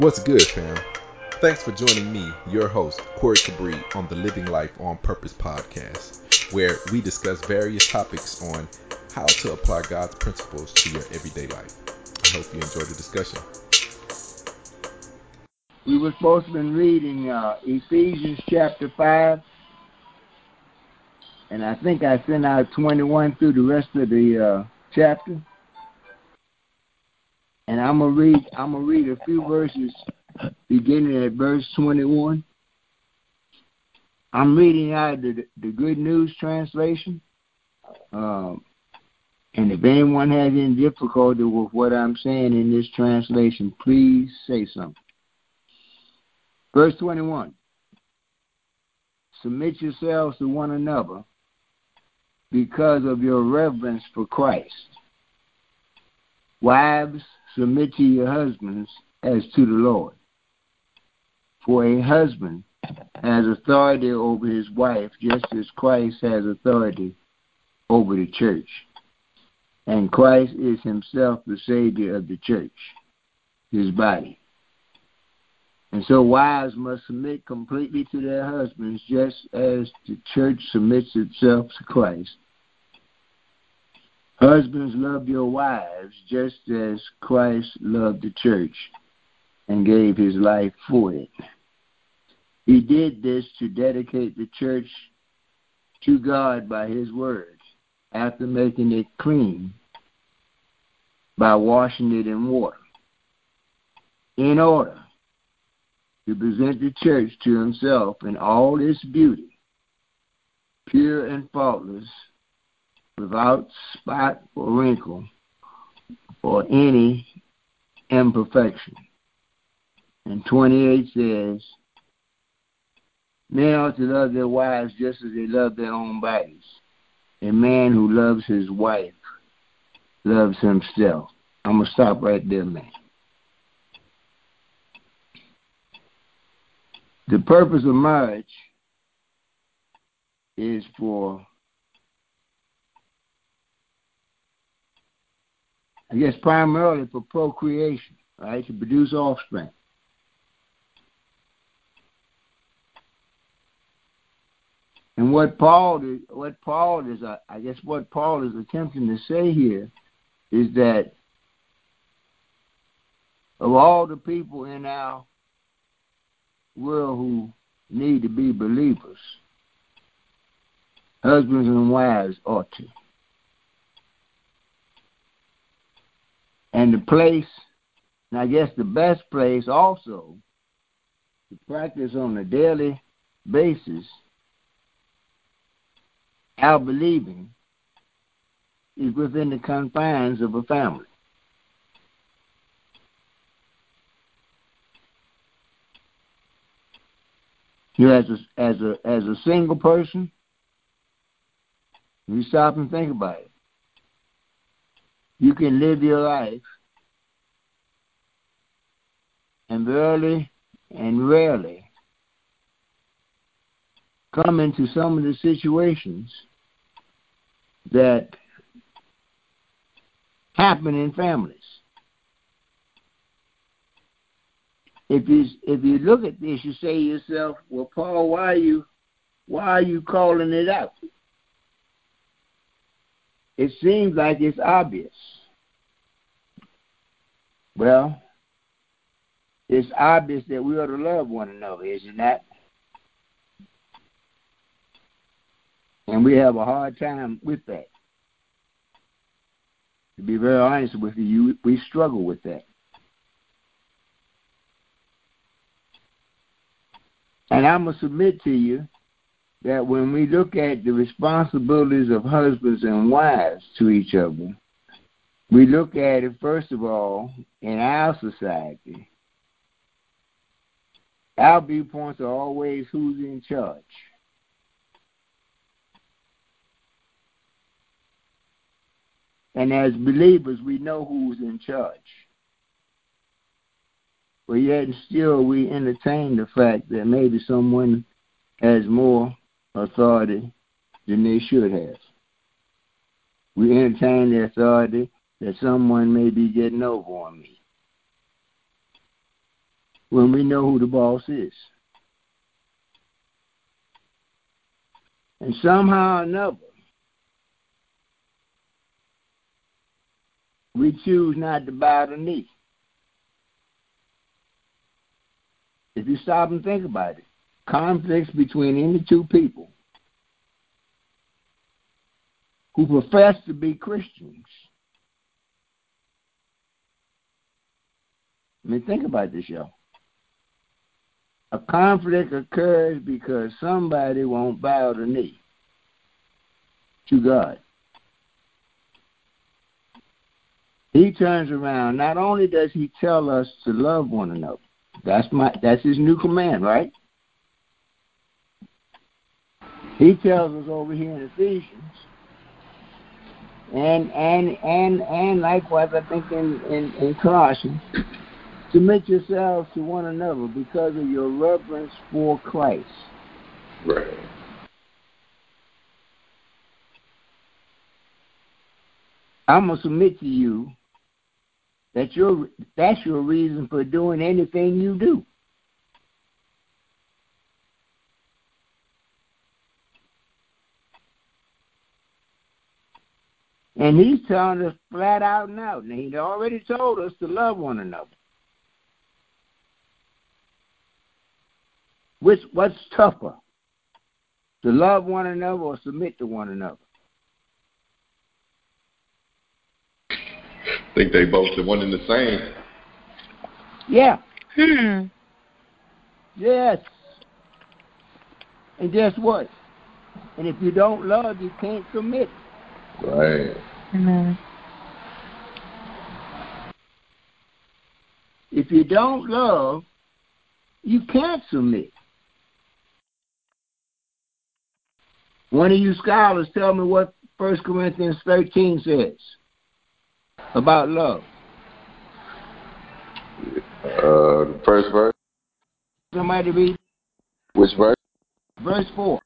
What's good, fam? Thanks for joining me, your host, Corey Cabri, on the Living Life on Purpose podcast, where we discuss various topics on how to apply God's principles to your everyday life. I hope you enjoy the discussion. We were supposed to be reading uh, Ephesians chapter 5, and I think I sent out 21 through the rest of the uh, chapter. And I'm gonna read. I'm gonna read a few verses, beginning at verse 21. I'm reading out the the Good News translation. Um, and if anyone has any difficulty with what I'm saying in this translation, please say something. Verse 21 Submit yourselves to one another because of your reverence for Christ. Wives, submit to your husbands as to the Lord. For a husband has authority over his wife, just as Christ has authority over the church. And Christ is himself the Savior of the church, his body. And so wives must submit completely to their husbands, just as the church submits itself to Christ. Husbands, love your wives just as Christ loved the church and gave his life for it. He did this to dedicate the church to God by his word after making it clean by washing it in water in order to present the church to himself in all its beauty, pure and faultless without spot or wrinkle or any imperfection. And 28 says, Men ought to love their wives just as they love their own bodies. A man who loves his wife loves himself. I'm going to stop right there, man. The purpose of marriage is for I guess primarily for procreation, right, to produce offspring. And what Paul is, what Paul is, uh, I guess, what Paul is attempting to say here is that of all the people in our world who need to be believers, husbands and wives ought to. And the place, and I guess the best place also to practice on a daily basis our believing is within the confines of a family. You as a as a as a single person, you stop and think about it you can live your life and rarely and rarely come into some of the situations that happen in families. If you if you look at this, you say to yourself, "Well, Paul, why are you why are you calling it out?" It seems like it's obvious. Well, it's obvious that we ought to love one another, isn't that? And we have a hard time with that. To be very honest with you, we struggle with that. And I'm going to submit to you that when we look at the responsibilities of husbands and wives to each other, we look at it first of all in our society. Our viewpoints are always who's in charge. And as believers, we know who's in charge. But yet still we entertain the fact that maybe someone has more authority than they should have. We entertain the authority that someone may be getting over on me. when we know who the boss is. And somehow or another, we choose not to bow the knee. If you stop and think about it, conflicts between any two people who profess to be Christians. I mean, think about this, y'all. A conflict occurs because somebody won't bow the knee to God. He turns around. Not only does he tell us to love one another, that's my that's his new command, right? He tells us over here in Ephesians, and and and and likewise, I think in in, in Colossians, submit yourselves to one another because of your reverence for Christ. Right. I'm gonna submit to you that your that's your reason for doing anything you do. And he's telling us flat out now. And he already told us to love one another. Which what's tougher? To love one another or submit to one another? I think they both the one and the same. Yeah. Hmm. Yes. And guess what? And if you don't love, you can't submit. Right. Amen. If you don't love, you can't submit. One of you scholars tell me what 1 Corinthians 13 says about love. Uh, the first verse. Somebody read Which verse? verse 4.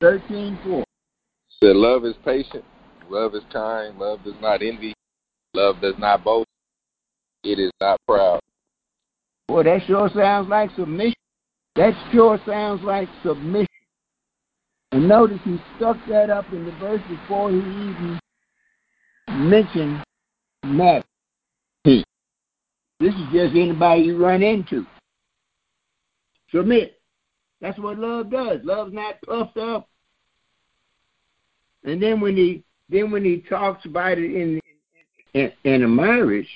13 4. Said love is patient, love is kind, love does not envy, love does not boast, it is not proud. Boy, that sure sounds like submission. That sure sounds like submission. And notice he stuck that up in the verse before he even mentioned. Hmm. This is just anybody you run into. Submit. That's what love does. Love's not puffed up. And then when he then when he talks about it in in, in a marriage,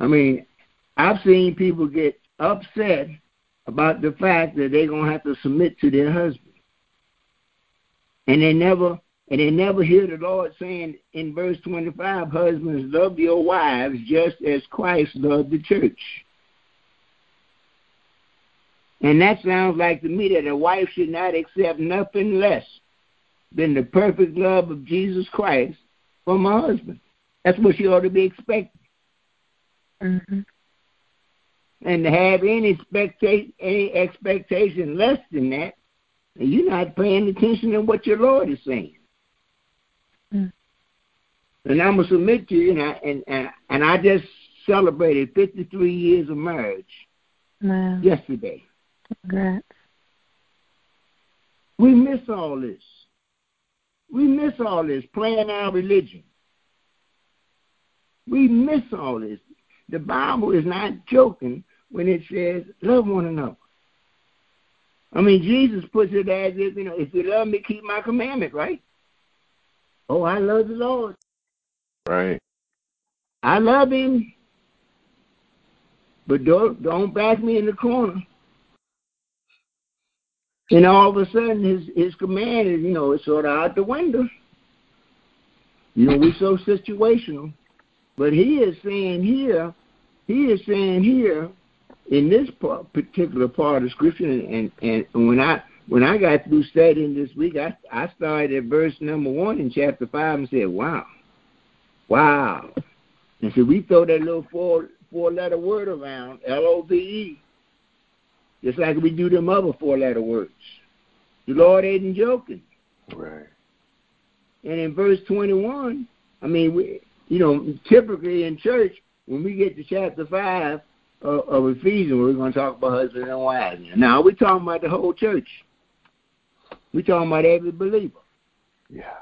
I mean, I've seen people get upset about the fact that they're gonna have to submit to their husband. And they never and they never hear the Lord saying in verse twenty five, husbands, love your wives just as Christ loved the church. And that sounds like to me that a wife should not accept nothing less than the perfect love of Jesus Christ from her husband. That's what she ought to be expecting. Mm-hmm. And to have any expectation, any expectation less than that, you're not paying attention to what your Lord is saying. Mm. And I'm gonna submit to you, and I and, and and I just celebrated 53 years of marriage Wow. yesterday. Congrats. We miss all this. We miss all this playing our religion. We miss all this. The Bible is not joking when it says love one another. I mean, Jesus puts it as if, you know, if you love me, keep my commandment, right? Oh, I love the Lord. Right. I love him. But don't don't back me in the corner. And all of a sudden his his command is, you know, it's sort of out the window. You know, we're so situational. But he is saying here, he is saying here in this part, particular part of scripture and, and, and when I when I got through studying this week, I I started at verse number one in chapter five and said, Wow. Wow. And so we throw that little four four letter word around, L O V E, just like we do them other four letter words. The Lord ain't joking. Right. And in verse 21, I mean, we, you know, typically in church, when we get to chapter 5, of, of Ephesians, we're going to talk about husband and wives. Now, we're talking about the whole church. We're talking about every believer. Yeah.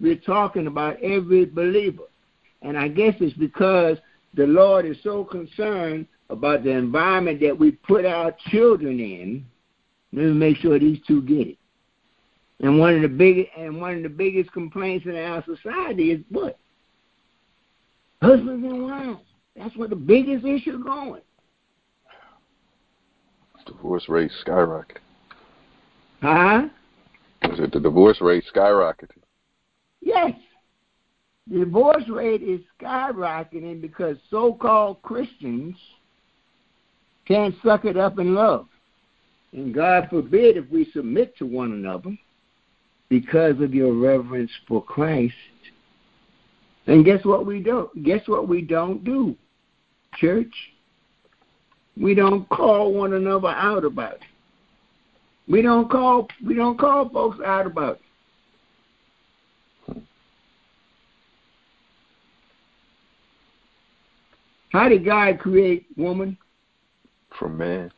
We're talking about every believer. And I guess it's because the Lord is so concerned about the environment that we put our children in. Let me make sure these two get it. And one of the big and one of the biggest complaints in our society is what? Husbands and wives. That's what the biggest issue going. Divorce rate skyrocketed. Huh? Is it the divorce rate skyrocketed? Yes. The divorce rate is skyrocketing because so called Christians can't suck it up in love. And God forbid if we submit to one another because of your reverence for Christ. And guess what we don't Guess what we don't do, church? We don't call one another out about it. We don't call we don't call folks out about it. How did God create woman? From man.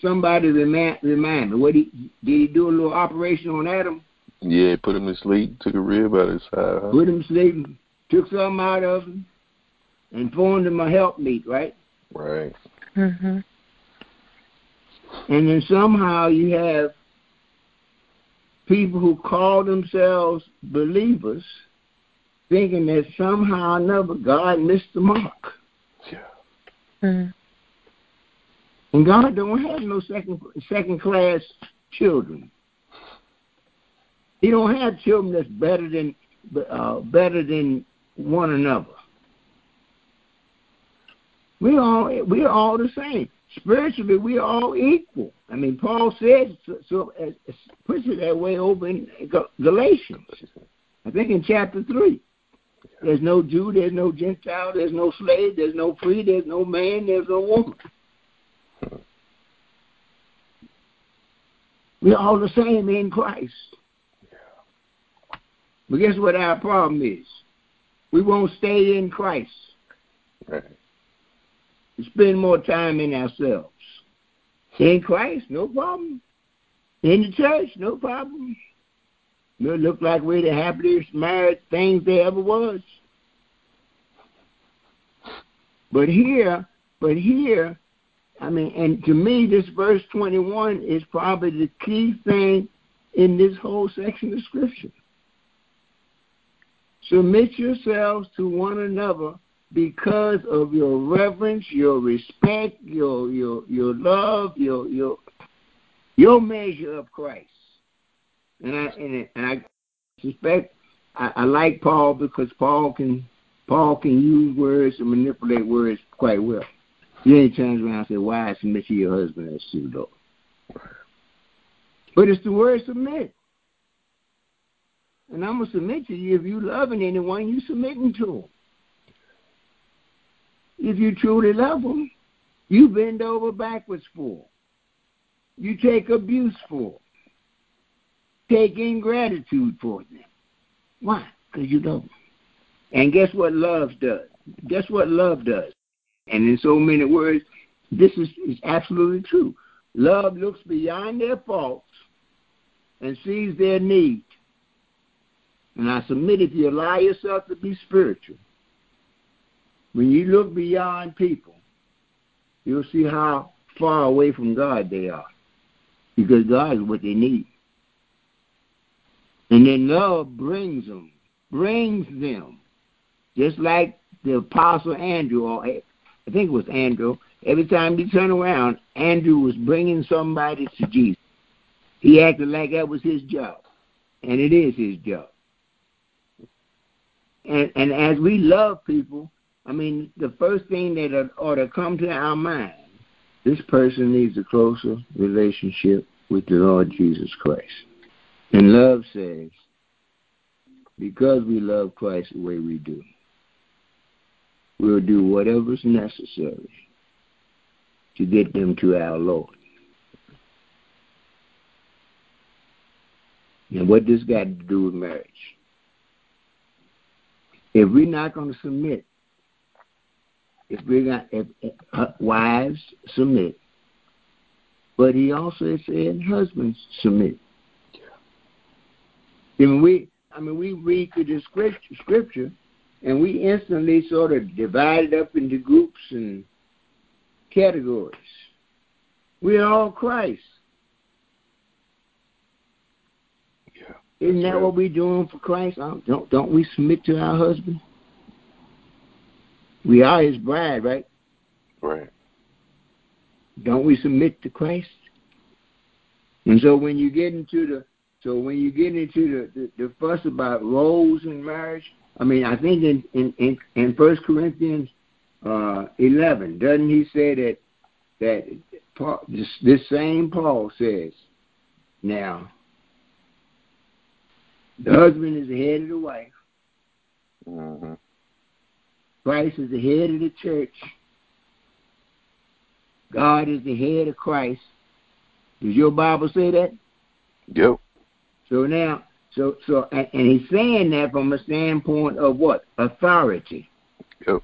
Somebody remind, remind me. What he did he do a little operation on Adam? Yeah, put him to sleep, took a rib out of his side. Huh? Put him to sleep, took something out of him, and formed him a helpmeet, right? Right. Mm-hmm. And then somehow you have people who call themselves believers thinking that somehow or another God missed the mark. Yeah. Mhm. And God don't have no second second class children. He don't have children that's better than uh, better than one another. We all we are all the same. Spiritually, we are all equal. I mean, Paul says so, so uh, puts it that way over in Galatians. I think in chapter three. There's no Jew, there's no Gentile, there's no slave, there's no free, there's no man, there's no woman. We're all the same in Christ. But guess what our problem is? We won't stay in Christ. Right. We spend more time in ourselves. In Christ, no problem. In the church, no problem. We look like we're the happiest married things there ever was. But here, but here, I mean, and to me, this verse 21 is probably the key thing in this whole section of Scripture. Submit yourselves to one another because of your reverence, your respect, your your your love, your your your measure of Christ. And I and, and I suspect I, I like Paul because Paul can Paul can use words and manipulate words quite well. He ain't turns around and say, Why submit to your husband as Lord? But it's the word submit. And I'm gonna submit to you if you loving anyone, you submitting to them. If you truly love them, you bend over backwards for them. You take abuse for them. Take ingratitude for them. Why? Because you love them. And guess what love does? Guess what love does? And in so many words, this is, is absolutely true. Love looks beyond their faults and sees their need. And I submit if you allow yourself to be spiritual, when you look beyond people, you'll see how far away from God they are. Because God is what they need. And then love brings them, brings them. Just like the Apostle Andrew, or I think it was Andrew, every time he turned around, Andrew was bringing somebody to Jesus. He acted like that was his job. And it is his job. And, and as we love people, I mean, the first thing that ought to come to our mind, this person needs a closer relationship with the Lord Jesus Christ. And love says, because we love Christ the way we do, we'll do whatever's necessary to get them to our Lord. And what this got to do with marriage? If we're not going to submit, if we got if, if, uh, wives submit, but he also said husbands submit. And we, I mean, we read through the scripture, scripture, and we instantly sort of divide it up into groups and categories. We are all Christ. Yeah. Isn't that right. what we're doing for Christ? Um, Don't don't we submit to our husband? We are His bride, right? Right. Don't we submit to Christ? And so when you get into the so when you get into the, the, the fuss about roles in marriage, I mean I think in in in, in First Corinthians uh, eleven, doesn't he say that that Paul, this, this same Paul says, now the husband is the head of the wife, hmm Christ is the head of the church, God is the head of Christ. Does your Bible say that? Yep. So now, so so, and, and he's saying that from a standpoint of what authority. Yep.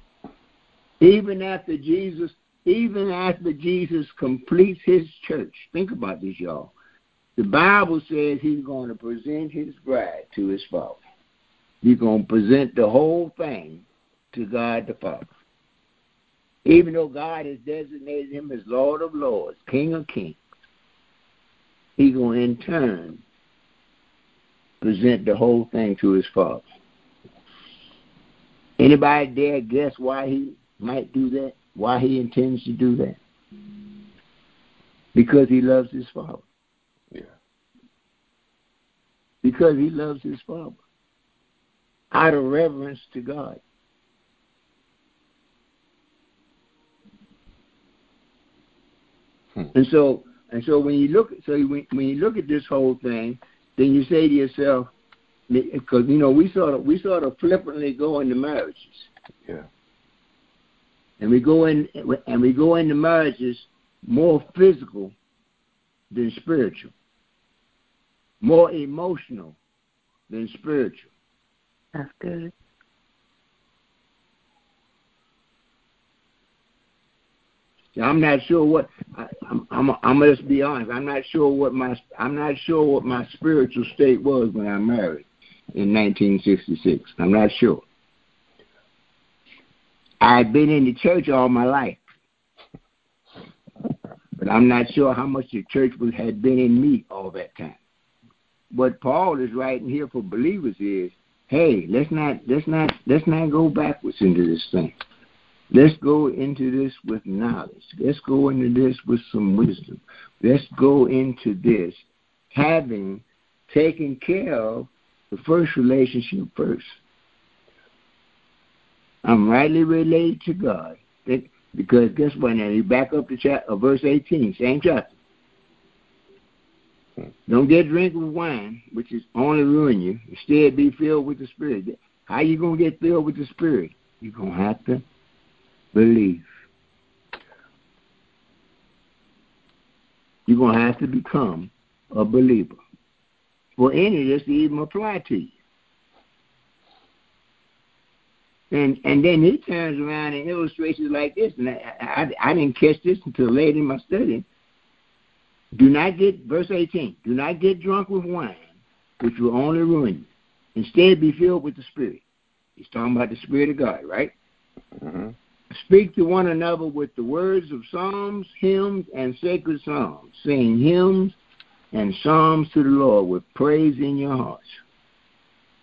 Even after Jesus, even after Jesus completes his church, think about this, y'all. The Bible says he's going to present his bride to his Father. He's going to present the whole thing to God the Father. Even though God has designated him as Lord of Lords, King of Kings, he's going to in turn present the whole thing to his Father. Anybody dare guess why he might do that? Why he intends to do that? Because he loves his Father. Yeah. Because he loves his Father. Out of reverence to God. Hmm. And so, and so when you look, so when, when you look at this whole thing, then you say to yourself, because you know we sort of we sort of flippantly go into marriages, Yeah. and we go in and we go into marriages more physical than spiritual, more emotional than spiritual. That's good. I'm not sure what I, I'm. I'm. I'm gonna just be honest. I'm not sure what my. I'm not sure what my spiritual state was when I married in 1966. I'm not sure. I've been in the church all my life, but I'm not sure how much the church was, had been in me all that time. What Paul is writing here for believers is, hey, let's not let's not let's not go backwards into this thing. Let's go into this with knowledge. Let's go into this with some wisdom. Let's go into this having taken care of the first relationship first. I'm rightly related to God. Because guess what? Now you back up to chapter, uh, verse 18, same chapter. Don't get drink with wine, which is only ruin you. Instead, be filled with the Spirit. How you gonna get filled with the Spirit? You're gonna have to believe. You're going to have to become a believer for any of this to even apply to you. And and then he turns around and illustrates it like this, and I, I, I didn't catch this until late in my study. Do not get verse 18. Do not get drunk with wine, which will only ruin you. Instead, be filled with the Spirit. He's talking about the Spirit of God, right? hmm Speak to one another with the words of psalms, hymns, and sacred songs. Sing hymns and psalms to the Lord with praise in your hearts.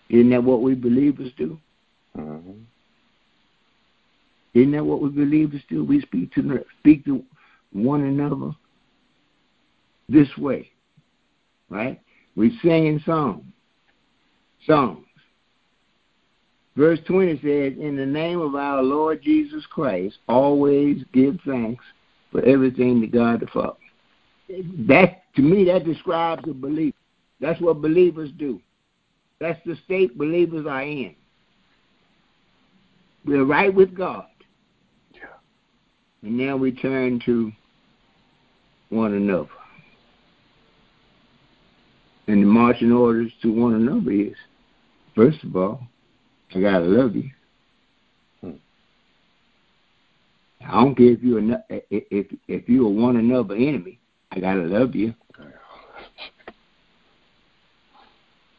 Isn't that what we believers do? hmm Isn't that what we believers do? We speak to speak to one another this way, right? We sing in songs, songs. Verse 20 says, In the name of our Lord Jesus Christ, always give thanks for everything to God the Father. That, to me, that describes a believer. That's what believers do. That's the state believers are in. We're right with God. And now we turn to one another. And the marching orders to one another is, first of all, I gotta love you. Hmm. I don't care if you're a, if if you're one another enemy. I gotta love you.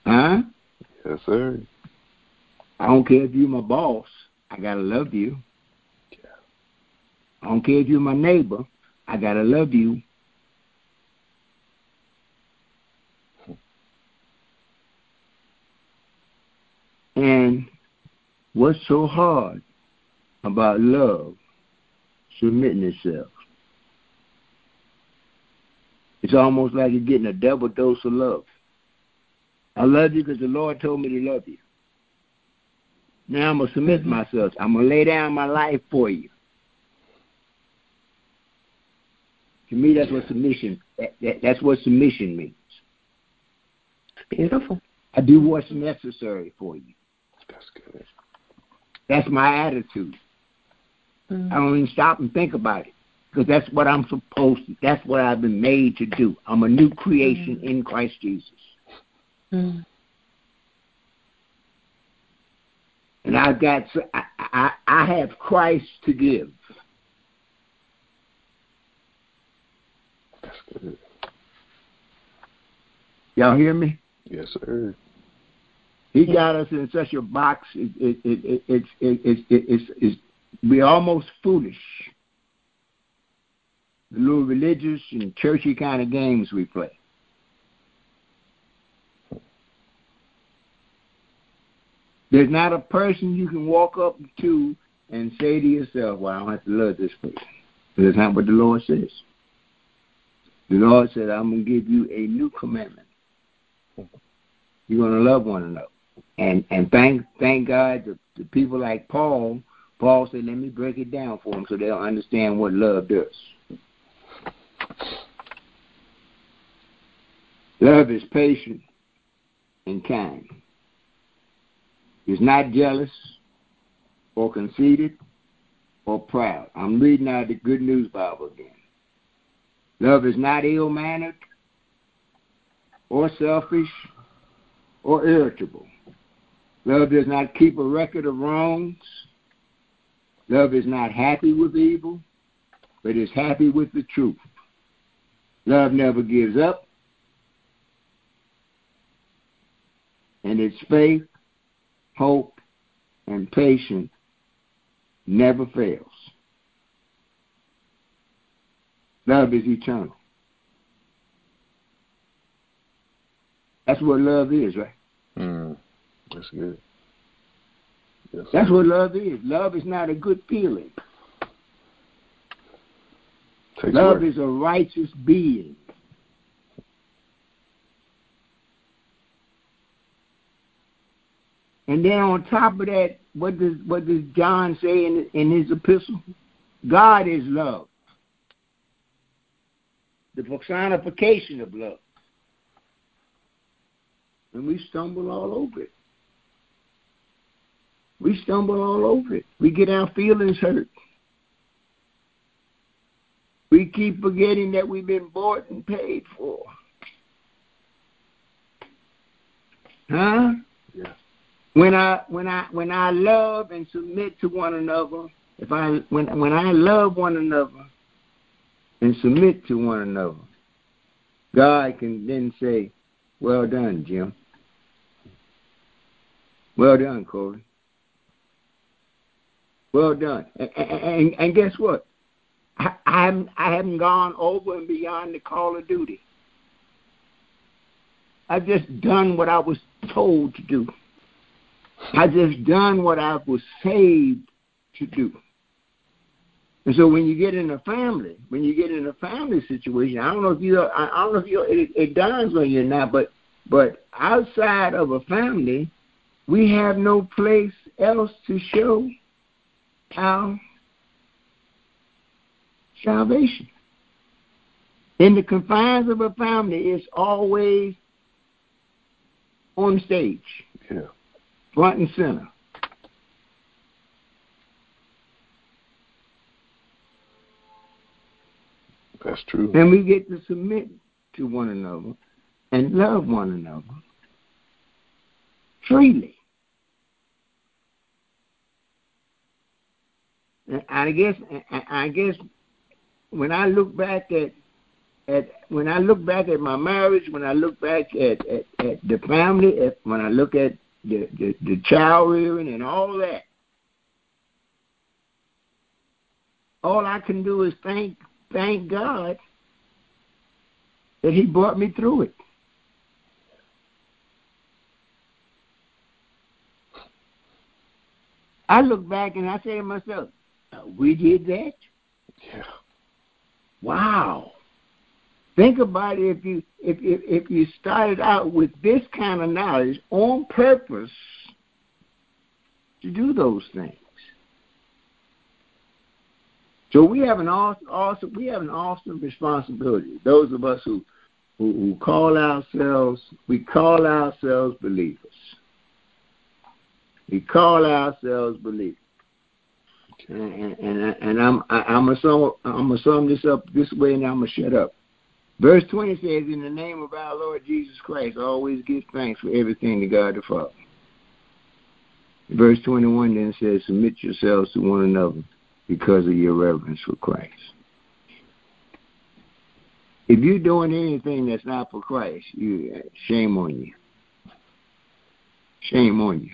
Huh? Yes, sir. I don't care if you're my boss. I gotta love you. I don't care if you're my neighbor. I gotta love you. And what's so hard about love submitting itself? It's almost like you're getting a double dose of love. I love you because the Lord told me to love you. Now I'm going to submit myself. I'm going to lay down my life for you. To me, that's what submission. That, that, that's what submission means. Beautiful. I do what's necessary for you. That's good. That's my attitude. Mm. I don't even stop and think about it because that's what I'm supposed to. That's what I've been made to do. I'm a new creation Mm. in Christ Jesus, Mm. and I've got. I, I, I have Christ to give. That's good. Y'all hear me? Yes, sir. He got us in such a box. It, it, it, it, it, it, it, it's we're almost foolish. The little religious and churchy kind of games we play. There's not a person you can walk up to and say to yourself, "Well, I don't have to love this person." That's not what the Lord says. The Lord said, "I'm going to give you a new commandment. You're going to love one another." And and thank thank God to, to people like Paul. Paul said, "Let me break it down for them so they'll understand what love does." Love is patient and kind. It's not jealous or conceited or proud. I'm reading out the Good News Bible again. Love is not ill mannered or selfish or irritable. Love does not keep a record of wrongs. Love is not happy with evil, but is happy with the truth. Love never gives up. And its faith, hope, and patience never fails. Love is eternal. That's what love is, right? That's good. Yes, That's what love is. Love is not a good feeling. Takes Love work. is a righteous being. And then on top of that, what does what does John say in in his epistle? God is love. The personification of love. And we stumble all over it. We stumble all over it. We get our feelings hurt. We keep forgetting that we've been bought and paid for. Huh? Yeah. When I when I when I love and submit to one another, if I when when I love one another and submit to one another, God can then say, Well done, Jim. Well done, Corey. Well done. And, and, and guess what? I, I haven't I haven't gone over and beyond the call of duty. I've just done what I was told to do. I've just done what I was saved to do. And so when you get in a family, when you get in a family situation, I don't know if you, I don't know if you, it, it dawns on you now, but but outside of a family, we have no place else to show our salvation. In the confines of a family, it's always on stage, Yeah. front and center. That's true. And we get to submit to one another and love one another freely. I guess I guess when I look back at at when I look back at my marriage, when I look back at at, at the family, at, when I look at the, the the child rearing and all that, all I can do is thank thank God that He brought me through it. I look back and I say to myself, Uh, we did that? Yeah. Wow. Think about it if you if, if if you started out with this kind of knowledge on purpose to do those things. So we have an awesome, awesome we have an awesome responsibility. Those of us who, who, who call ourselves we call ourselves believers. We call ourselves believers. And, and, and I'm I'm gonna sum I'm gonna sum this up this way, and I'm gonna shut up. Verse 20 says, "In the name of our Lord Jesus Christ, always give thanks for everything to God the Father." Verse 21 then says, "Submit yourselves to one another because of your reverence for Christ." If you're doing anything that's not for Christ, you shame on you. Shame on you.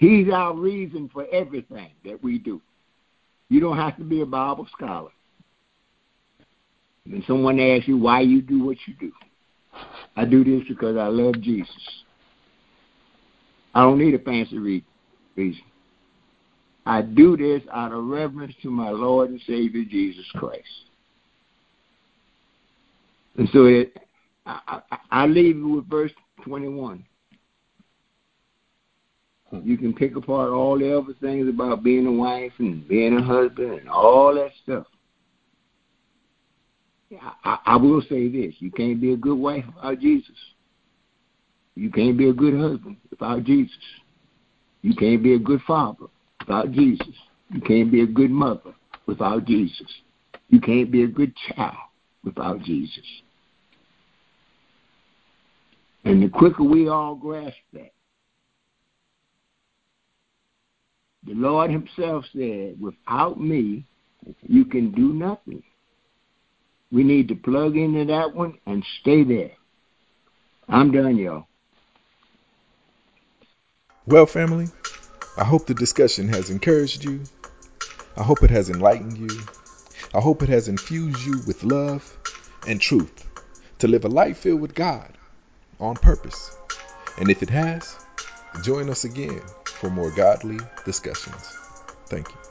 He's our reason for everything that we do. You don't have to be a Bible scholar. When someone asks you why you do what you do, I do this because I love Jesus. I don't need a fancy reason. I do this out of reverence to my Lord and Savior Jesus Christ. And so it, I, I, I leave you with verse 21. You can pick apart all the other things about being a wife and being a husband and all that stuff. I, I will say this you can't be a good wife without Jesus. You can't be a good husband without Jesus. You can't be a good father without Jesus. You can't be a good mother without Jesus. You can't be a good child without Jesus. And the quicker we all grasp that, The Lord Himself said, Without me, you can do nothing. We need to plug into that one and stay there. I'm done, y'all. Well, family, I hope the discussion has encouraged you. I hope it has enlightened you. I hope it has infused you with love and truth to live a life filled with God on purpose. And if it has, join us again for more godly discussions. Thank you.